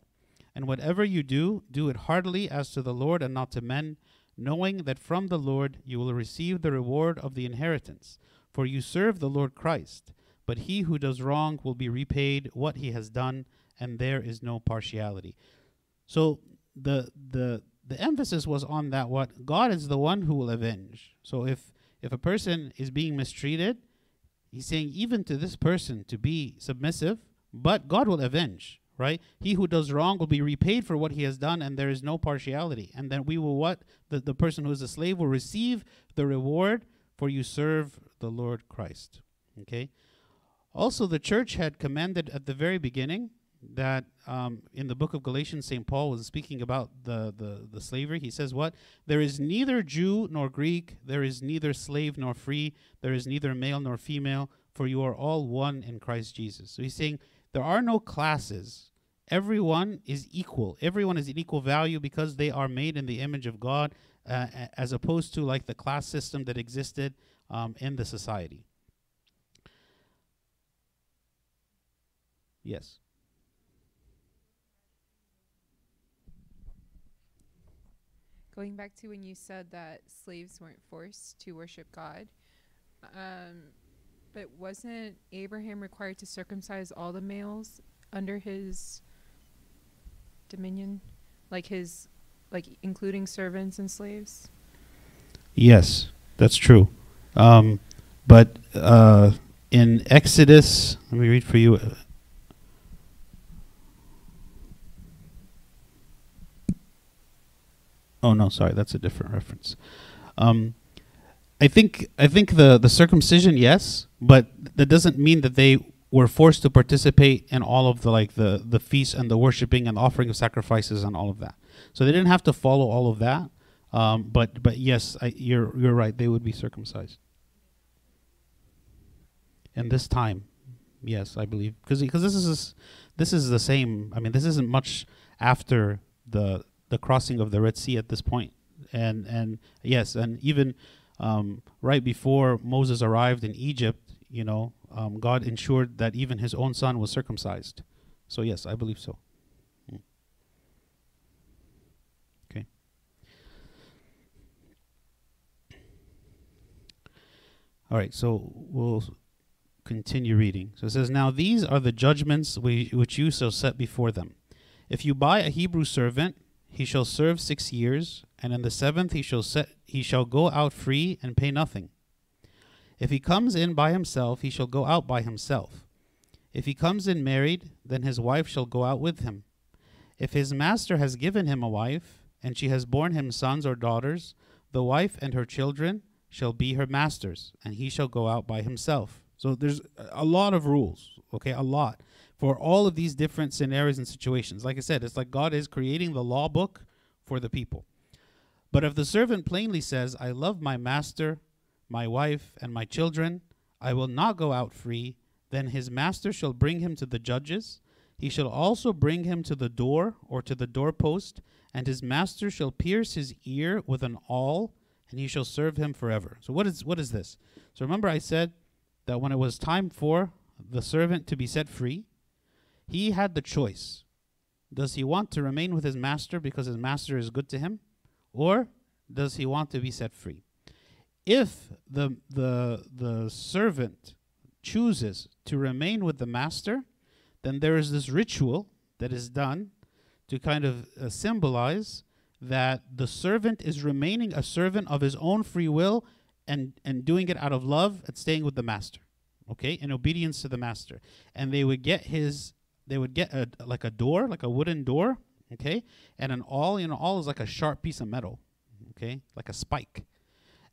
and whatever you do do it heartily as to the lord and not to men knowing that from the lord you will receive the reward of the inheritance for you serve the lord christ but he who does wrong will be repaid what he has done, and there is no partiality. So the the the emphasis was on that what God is the one who will avenge. So if if a person is being mistreated, he's saying even to this person to be submissive, but God will avenge, right? He who does wrong will be repaid for what he has done, and there is no partiality. And then we will what the, the person who is a slave will receive the reward for you serve the Lord Christ. Okay? Also, the church had commanded at the very beginning that um, in the book of Galatians, St. Paul was speaking about the, the, the slavery. He says, What? There is neither Jew nor Greek, there is neither slave nor free, there is neither male nor female, for you are all one in Christ Jesus. So he's saying there are no classes. Everyone is equal. Everyone is in equal value because they are made in the image of God, uh, as opposed to like the class system that existed um, in the society. Yes. Going back to when you said that slaves weren't forced to worship God, um, but wasn't Abraham required to circumcise all the males under his dominion, like his, like including servants and slaves? Yes, that's true. Um, but uh, in Exodus, let me read for you. Oh no, sorry, that's a different reference. Um, I think I think the the circumcision, yes, but that doesn't mean that they were forced to participate in all of the like the the feasts and the worshiping and offering of sacrifices and all of that. So they didn't have to follow all of that. Um, but but yes, I, you're you're right. They would be circumcised. And this time, yes, I believe because because this is this is the same. I mean, this isn't much after the the crossing of the Red Sea at this point, and and yes, and even um, right before Moses arrived in Egypt, you know, um, God ensured that even his own son was circumcised. So yes, I believe so. Mm. Okay. All right, so we'll continue reading. So it says, Now these are the judgments we, which you shall set before them. If you buy a Hebrew servant, he shall serve six years, and in the seventh he shall set he shall go out free and pay nothing. If he comes in by himself, he shall go out by himself. If he comes in married, then his wife shall go out with him. If his master has given him a wife, and she has borne him sons or daughters, the wife and her children shall be her master's, and he shall go out by himself. So there's a lot of rules, okay, a lot for all of these different scenarios and situations. Like I said, it's like God is creating the law book for the people. But if the servant plainly says, I love my master, my wife, and my children, I will not go out free, then his master shall bring him to the judges. He shall also bring him to the door or to the doorpost, and his master shall pierce his ear with an awl, and he shall serve him forever. So what is what is this? So remember I said that when it was time for the servant to be set free, he had the choice. Does he want to remain with his master because his master is good to him? Or does he want to be set free? If the the the servant chooses to remain with the master, then there is this ritual that is done to kind of uh, symbolize that the servant is remaining a servant of his own free will and and doing it out of love and staying with the master okay in obedience to the master and they would get his they would get a like a door, like a wooden door, okay, and an awl. You know, awl is like a sharp piece of metal, okay, like a spike.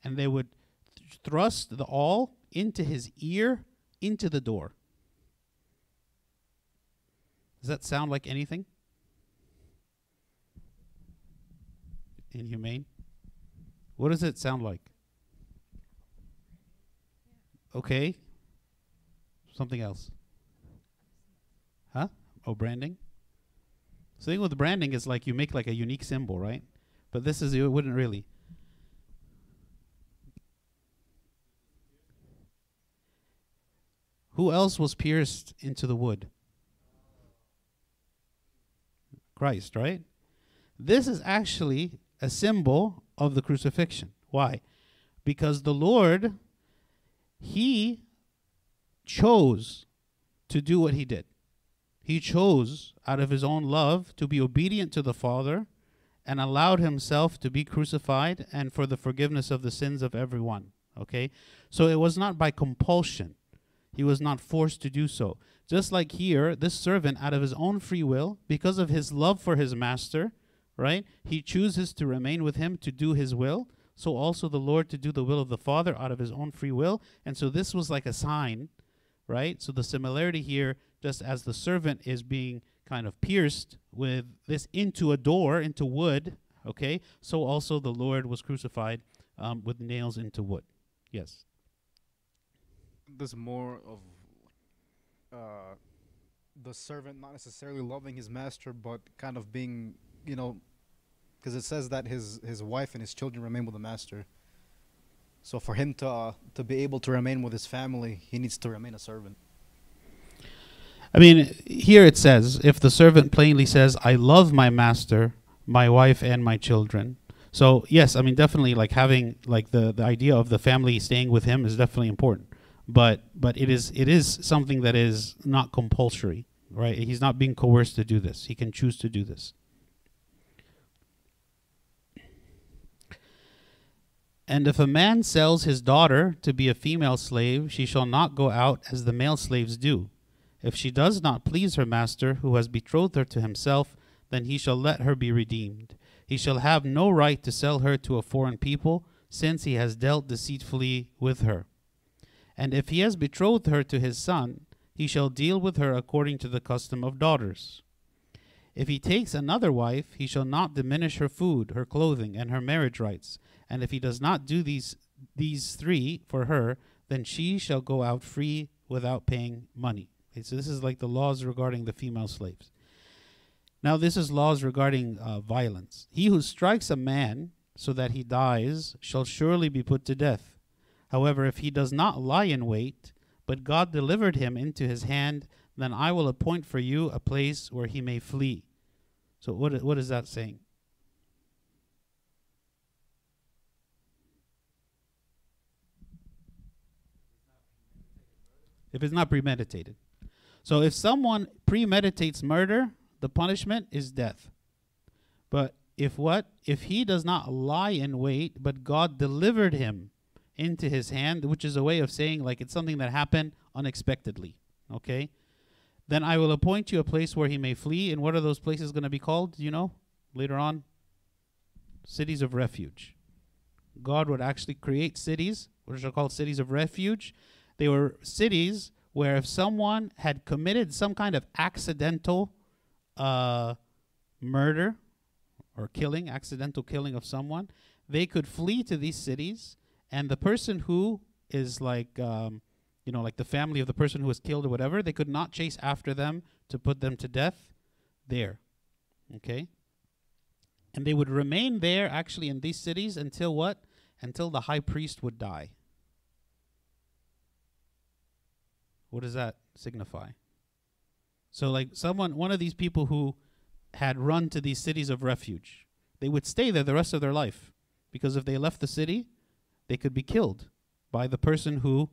And they would th- thrust the awl into his ear, into the door. Does that sound like anything? Inhumane? What does it sound like? Okay. Something else. Huh? Oh, branding? So the thing with branding is like you make like a unique symbol, right? But this is it wouldn't really. Who else was pierced into the wood? Christ, right? This is actually a symbol of the crucifixion. Why? Because the Lord, He chose to do what He did. He chose, out of His own love, to be obedient to the Father and allowed Himself to be crucified and for the forgiveness of the sins of everyone. Okay? So it was not by compulsion. He was not forced to do so. Just like here, this servant, out of his own free will, because of his love for his master, right, he chooses to remain with him to do his will. So also the Lord to do the will of the Father out of his own free will. And so this was like a sign, right? So the similarity here, just as the servant is being kind of pierced with this into a door, into wood, okay, so also the Lord was crucified um, with nails into wood. Yes. There's more of uh, the servant not necessarily loving his master, but kind of being, you know, because it says that his his wife and his children remain with the master. So for him to uh, to be able to remain with his family, he needs to remain a servant. I mean, here it says, if the servant plainly says, I love my master, my wife, and my children. So, yes, I mean, definitely, like having, like, the, the idea of the family staying with him is definitely important. But, but it is, it is something that is not compulsory, right? He's not being coerced to do this. He can choose to do this. And if a man sells his daughter to be a female slave, she shall not go out as the male slaves do. If she does not please her master, who has betrothed her to himself, then he shall let her be redeemed. He shall have no right to sell her to a foreign people, since he has dealt deceitfully with her. And if he has betrothed her to his son, he shall deal with her according to the custom of daughters. If he takes another wife, he shall not diminish her food, her clothing, and her marriage rights. And if he does not do these these three for her, then she shall go out free without paying money. Okay, so this is like the laws regarding the female slaves. Now this is laws regarding uh, violence. He who strikes a man so that he dies shall surely be put to death. However, if he does not lie in wait, but God delivered him into his hand, then I will appoint for you a place where he may flee. So what what is that saying? If it's not premeditated. So if someone premeditates murder, the punishment is death. But if what? If he does not lie in wait, but God delivered him into his hand, which is a way of saying like it's something that happened unexpectedly. Okay? Then I will appoint you a place where he may flee. And what are those places going to be called? You know, later on? Cities of refuge. God would actually create cities, which are called cities of refuge. They were cities where if someone had committed some kind of accidental uh, murder or killing, accidental killing of someone, they could flee to these cities, and the person who is like, um, you know, like the family of the person who was killed or whatever, they could not chase after them to put them to death there. Okay? And they would remain there actually in these cities until what? Until the high priest would die. What does that signify? So, like someone, one of these people who had run to these cities of refuge, they would stay there the rest of their life because if they left the city, they could be killed by the person who,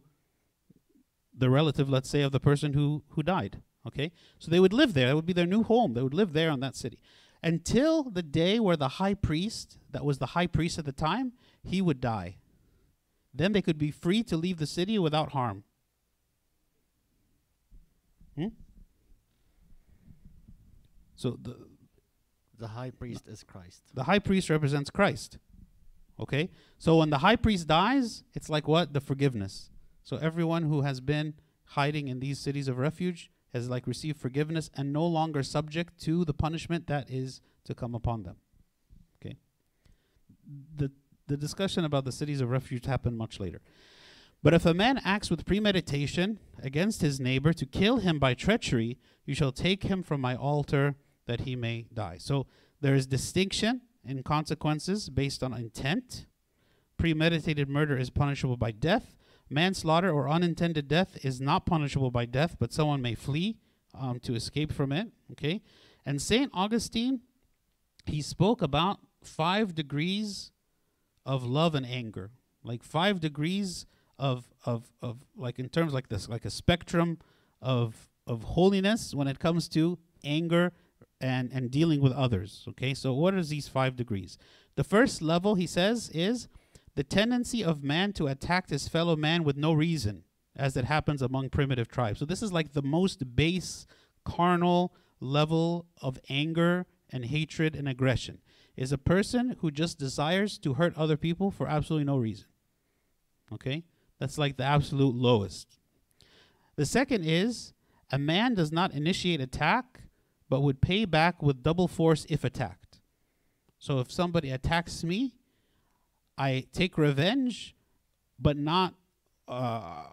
the relative, let's say, of the person who who died. Okay, so they would live there. That would be their new home. They would live there on that city until the day where the high priest, that was the high priest at the time, he would die. Then they could be free to leave the city without harm. Hmm? So the The high priest is Christ. the high priest represents Christ. Okay? So when the high priest dies, it's like what? The forgiveness. So everyone who has been hiding in these cities of refuge has like received forgiveness and no longer subject to the punishment that is to come upon them. Okay? The the discussion about the cities of refuge happened much later. But if a man acts with premeditation against his neighbor to kill him by treachery, you shall take him from my altar that he may die. So there is distinction in consequences based on intent. Premeditated murder is punishable by death. Manslaughter or unintended death is not punishable by death, but someone may flee um, to escape from it. Okay, and Saint Augustine, he spoke about five degrees of love and anger, like five degrees of of of like in terms like this, like a spectrum of of holiness when it comes to anger and and dealing with others. Okay, so what are these five degrees? The first level, he says, is the tendency of man to attack his fellow man with no reason, as it happens among primitive tribes. So this is like the most base, carnal level of anger and hatred and aggression. Is a person who just desires to hurt other people for absolutely no reason. Okay, that's like the absolute lowest. The second is a man does not initiate attack but would pay back with double force if attacked. So if somebody attacks me, I take revenge, but not, uh,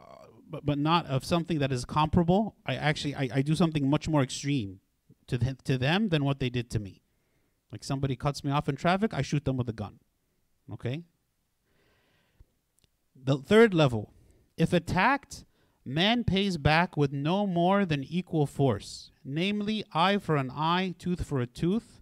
but, but not of something that is comparable. I actually I, I do something much more extreme to th- to them than what they did to me. Like somebody cuts me off in traffic, I shoot them with a gun. Okay. The third level, if attacked, man pays back with no more than equal force, namely eye for an eye, tooth for a tooth.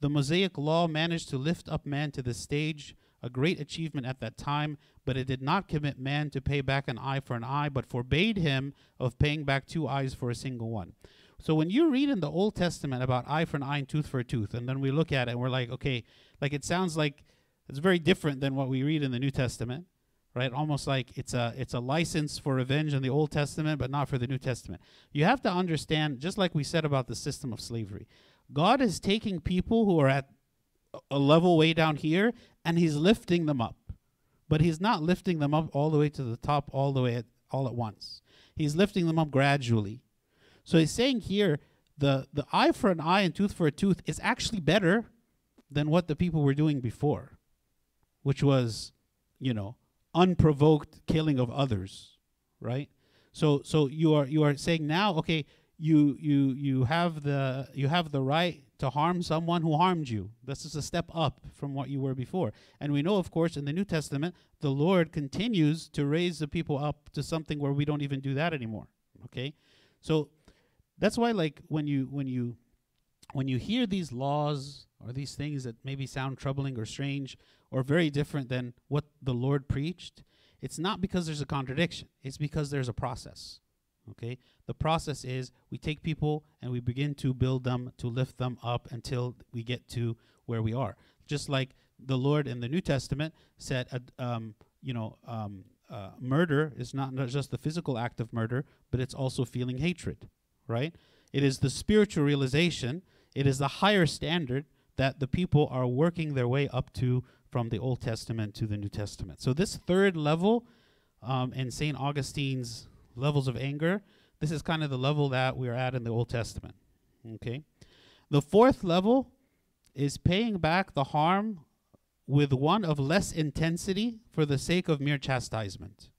The Mosaic law managed to lift up man to the stage, a great achievement at that time, but it did not commit man to pay back an eye for an eye, but forbade him of paying back two eyes for a single one. So when you read in the Old Testament about eye for an eye and tooth for a tooth, and then we look at it and we're like, okay, like it sounds like it's very different than what we read in the New Testament right? Almost like it's a it's a license for revenge in the Old Testament, but not for the New Testament. You have to understand, just like we said about the system of slavery, God is taking people who are at a level way down here, and He's lifting them up, but He's not lifting them up all the way to the top, all the way at, all at once. He's lifting them up gradually. So He's saying here, the the eye for an eye and tooth for a tooth is actually better than what the people were doing before, which was, you know, unprovoked killing of others, right? So so you are you are saying now, okay, you you you have the you have the right to harm someone who harmed you. This is a step up from what you were before. And we know, of course, in the New Testament, the Lord continues to raise the people up to something where we don't even do that anymore. Okay, so that's why, like, when you when you when you hear these laws or these things that maybe sound troubling or strange or very different than what the Lord preached, it's not because there's a contradiction. It's because there's a process. Okay? The process is we take people and we begin to build them, to lift them up until we get to where we are. Just like the Lord in the New Testament said, uh, um, you know, um, uh, murder is not, not just the physical act of murder, but it's also feeling hatred, right? It is the spiritual realization, it is the higher standard that the people are working their way up to from the Old Testament to the New Testament. So, this third level um, in St. Augustine's levels of anger, this is kind of the level that we're at in the Old Testament. Okay? The fourth level is paying back the harm with one of less intensity for the sake of mere chastisement.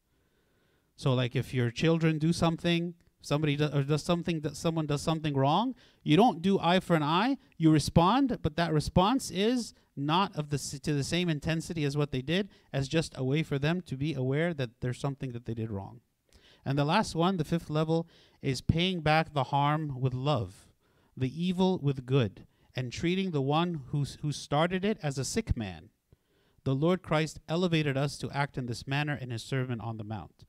So, like if your children do something, somebody do, or does something that someone does something wrong, you don't do eye for an eye. You respond, but that response is not of the to the same intensity as what they did, as just a way for them to be aware that there's something that they did wrong. And the last one, the fifth level, is paying back the harm with love, the evil with good, and treating the one who's, who started it as a sick man. The Lord Christ elevated us to act in this manner in his Sermon on the Mount.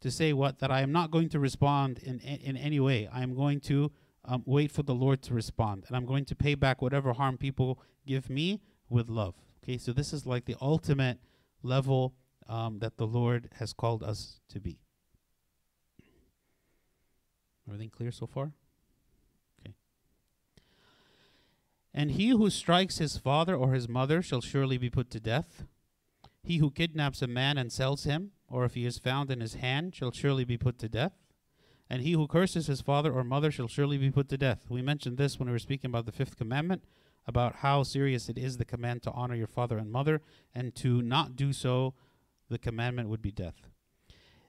To say what? That I am not going to respond in, in, any way. I am going to um, wait for the Lord to respond. And I'm going to pay back whatever harm people give me with love. Okay, so this is like the ultimate level um, that the Lord has called us to be. Everything clear so far? Okay. And he who strikes his father or his mother shall surely be put to death. He who kidnaps a man and sells him, or if he is found in his hand, shall surely be put to death. And he who curses his father or mother shall surely be put to death. We mentioned this when we were speaking about the fifth commandment, about how serious it is the command to honor your father and mother, and to not do so, the commandment would be death.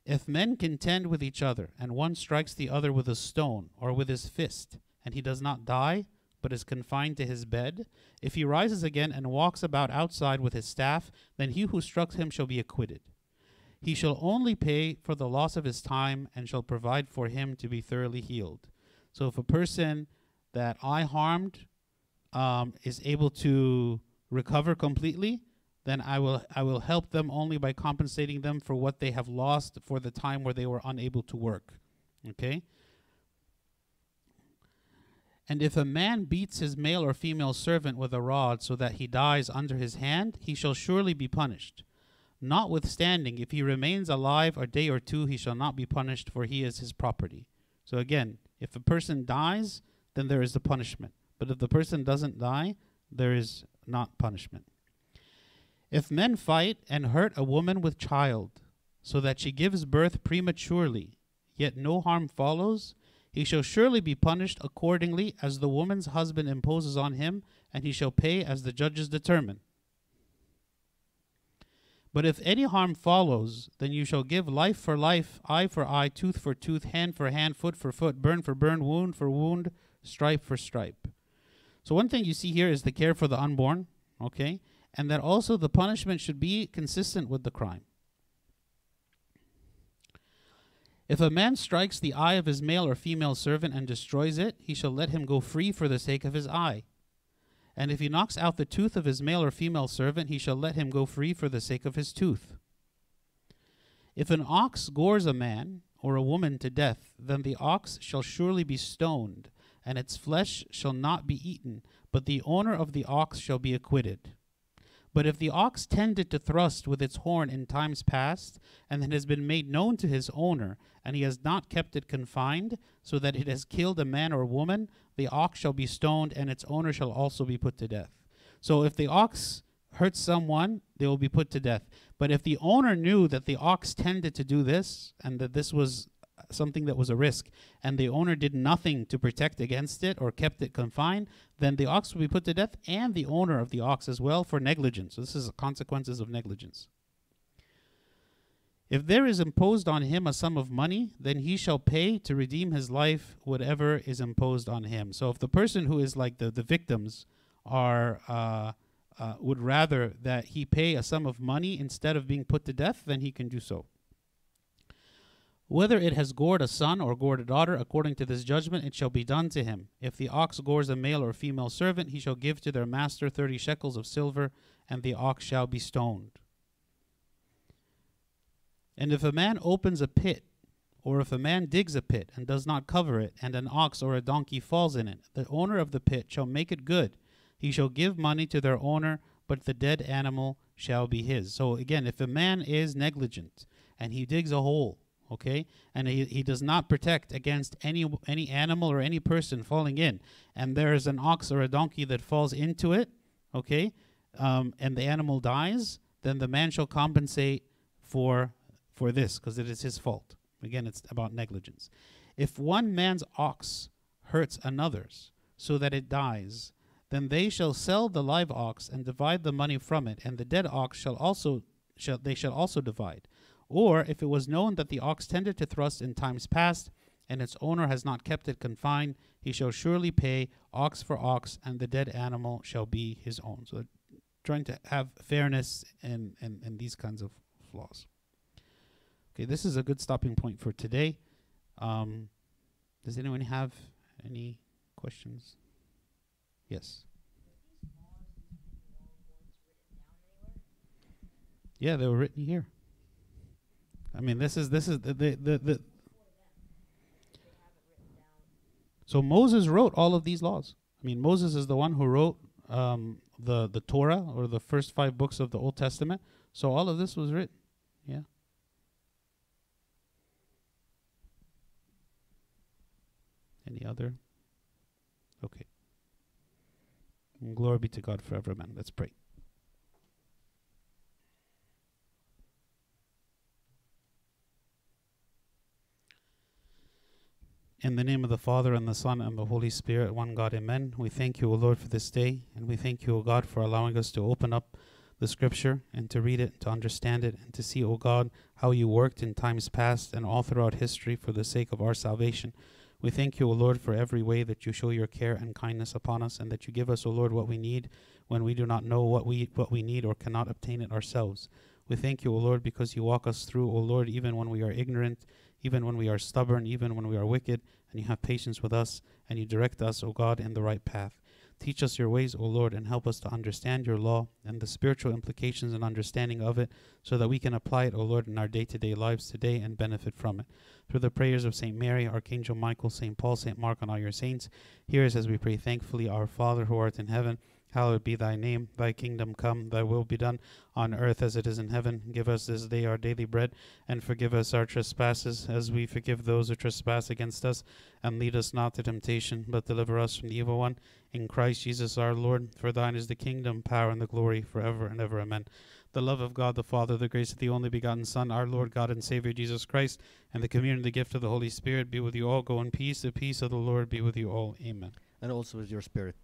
If men contend with each other, and one strikes the other with a stone or with his fist, and he does not die, but is confined to his bed, if he rises again and walks about outside with his staff, then he who struck him shall be acquitted. He shall only pay for the loss of his time, and shall provide for him to be thoroughly healed. So if a person that I harmed um, is able to recover completely, then I will I will help them only by compensating them for what they have lost for the time where they were unable to work. Okay? And if a man beats his male or female servant with a rod so that he dies under his hand, he shall surely be punished. Notwithstanding, if he remains alive a day or two, he shall not be punished, for he is his property. So again, if a person dies, then there is the punishment. But if the person doesn't die, there is not punishment. If men fight and hurt a woman with child, so that she gives birth prematurely, yet no harm follows, he shall surely be punished accordingly as the woman's husband imposes on him, and he shall pay as the judges determine. But if any harm follows, then you shall give life for life, eye for eye, tooth for tooth, hand for hand, foot for foot, burn for burn, wound for wound, stripe for stripe. So, one thing you see here is the care for the unborn, okay? And that also the punishment should be consistent with the crime. If a man strikes the eye of his male or female servant and destroys it, he shall let him go free for the sake of his eye. And if he knocks out the tooth of his male or female servant, he shall let him go free for the sake of his tooth. If an ox gores a man or a woman to death, then the ox shall surely be stoned, and its flesh shall not be eaten, but the owner of the ox shall be acquitted. But if the ox tended to thrust with its horn in times past, and it has been made known to his owner, and he has not kept it confined, so that it has killed a man or woman, the ox shall be stoned, and its owner shall also be put to death. So if the ox hurts someone, they will be put to death. But if the owner knew that the ox tended to do this, and that this was something that was a risk, and the owner did nothing to protect against it or kept it confined, then the ox will be put to death and the owner of the ox as well for negligence. So this is consequences of negligence. If there is imposed on him a sum of money, then he shall pay to redeem his life whatever is imposed on him. So if the person who is like the, the victims are uh, uh, would rather that he pay a sum of money instead of being put to death, then he can do so. Whether it has gored a son or gored a daughter, according to this judgment, it shall be done to him. If the ox gores a male or female servant, he shall give to their master thirty shekels of silver, and the ox shall be stoned. And if a man opens a pit, or if a man digs a pit and does not cover it, and an ox or a donkey falls in it, the owner of the pit shall make it good. He shall give money to their owner, but the dead animal shall be his. So again, if a man is negligent and he digs a hole, okay, and he, he does not protect against any any animal or any person falling in, and there is an ox or a donkey that falls into it, okay, um, and the animal dies, then the man shall compensate for for this because it is his fault. Again, it's about negligence. If one man's ox hurts another's so that it dies, then they shall sell the live ox and divide the money from it, and the dead ox shall also shall they shall also divide. Or if it was known that the ox tended to thrust in times past, and its owner has not kept it confined, he shall surely pay ox for ox, and the dead animal shall be his own. So trying to have fairness and and, and these kinds of flaws. Okay, this is a good stopping point for today. Um, does anyone have any questions? Yes. Yeah, they were written here. I mean, this is this is the the the. the so Moses wrote all of these laws. I mean, Moses is the one who wrote um, the the Torah or the first five books of the Old Testament. So all of this was written. Yeah. Any other? Okay. Glory be to God forever, man. Let's pray. In the name of the Father, and the Son, and the Holy Spirit, one God, amen. We thank you, O Lord, for this day, and we thank you, O God, for allowing us to open up the scripture and to read it, to understand it, and to see, O God, how you worked in times past and all throughout history for the sake of our salvation. We thank you, O Lord, for every way that you show your care and kindness upon us, and that you give us, O Lord, what we need when we do not know what we what we need or cannot obtain it ourselves. We thank you, O Lord, because you walk us through, O Lord, even when we are ignorant, even when we are stubborn, even when we are wicked, and you have patience with us, and you direct us, O God, in the right path. Teach us your ways, O Lord, and help us to understand your law and the spiritual implications and understanding of it, so that we can apply it, O Lord, in our day to day lives today and benefit from it. Through the prayers of St. Mary, Archangel Michael, St. Paul, St. Mark, and all your saints, hear us as we pray thankfully, Our Father who art in heaven, hallowed be thy name, thy kingdom come, thy will be done on earth as it is in heaven. Give us this day our daily bread, and forgive us our trespasses, as we forgive those who trespass against us. And lead us not to temptation, but deliver us from the evil one. In Christ Jesus our Lord, for thine is the kingdom, power, and the glory, forever and ever. Amen. The love of God the Father, the grace of the only begotten Son, our Lord God and Savior Jesus Christ, and the communion the gift of the Holy Spirit be with you all. Go in peace. The peace of the Lord be with you all. Amen. And also with your spirit.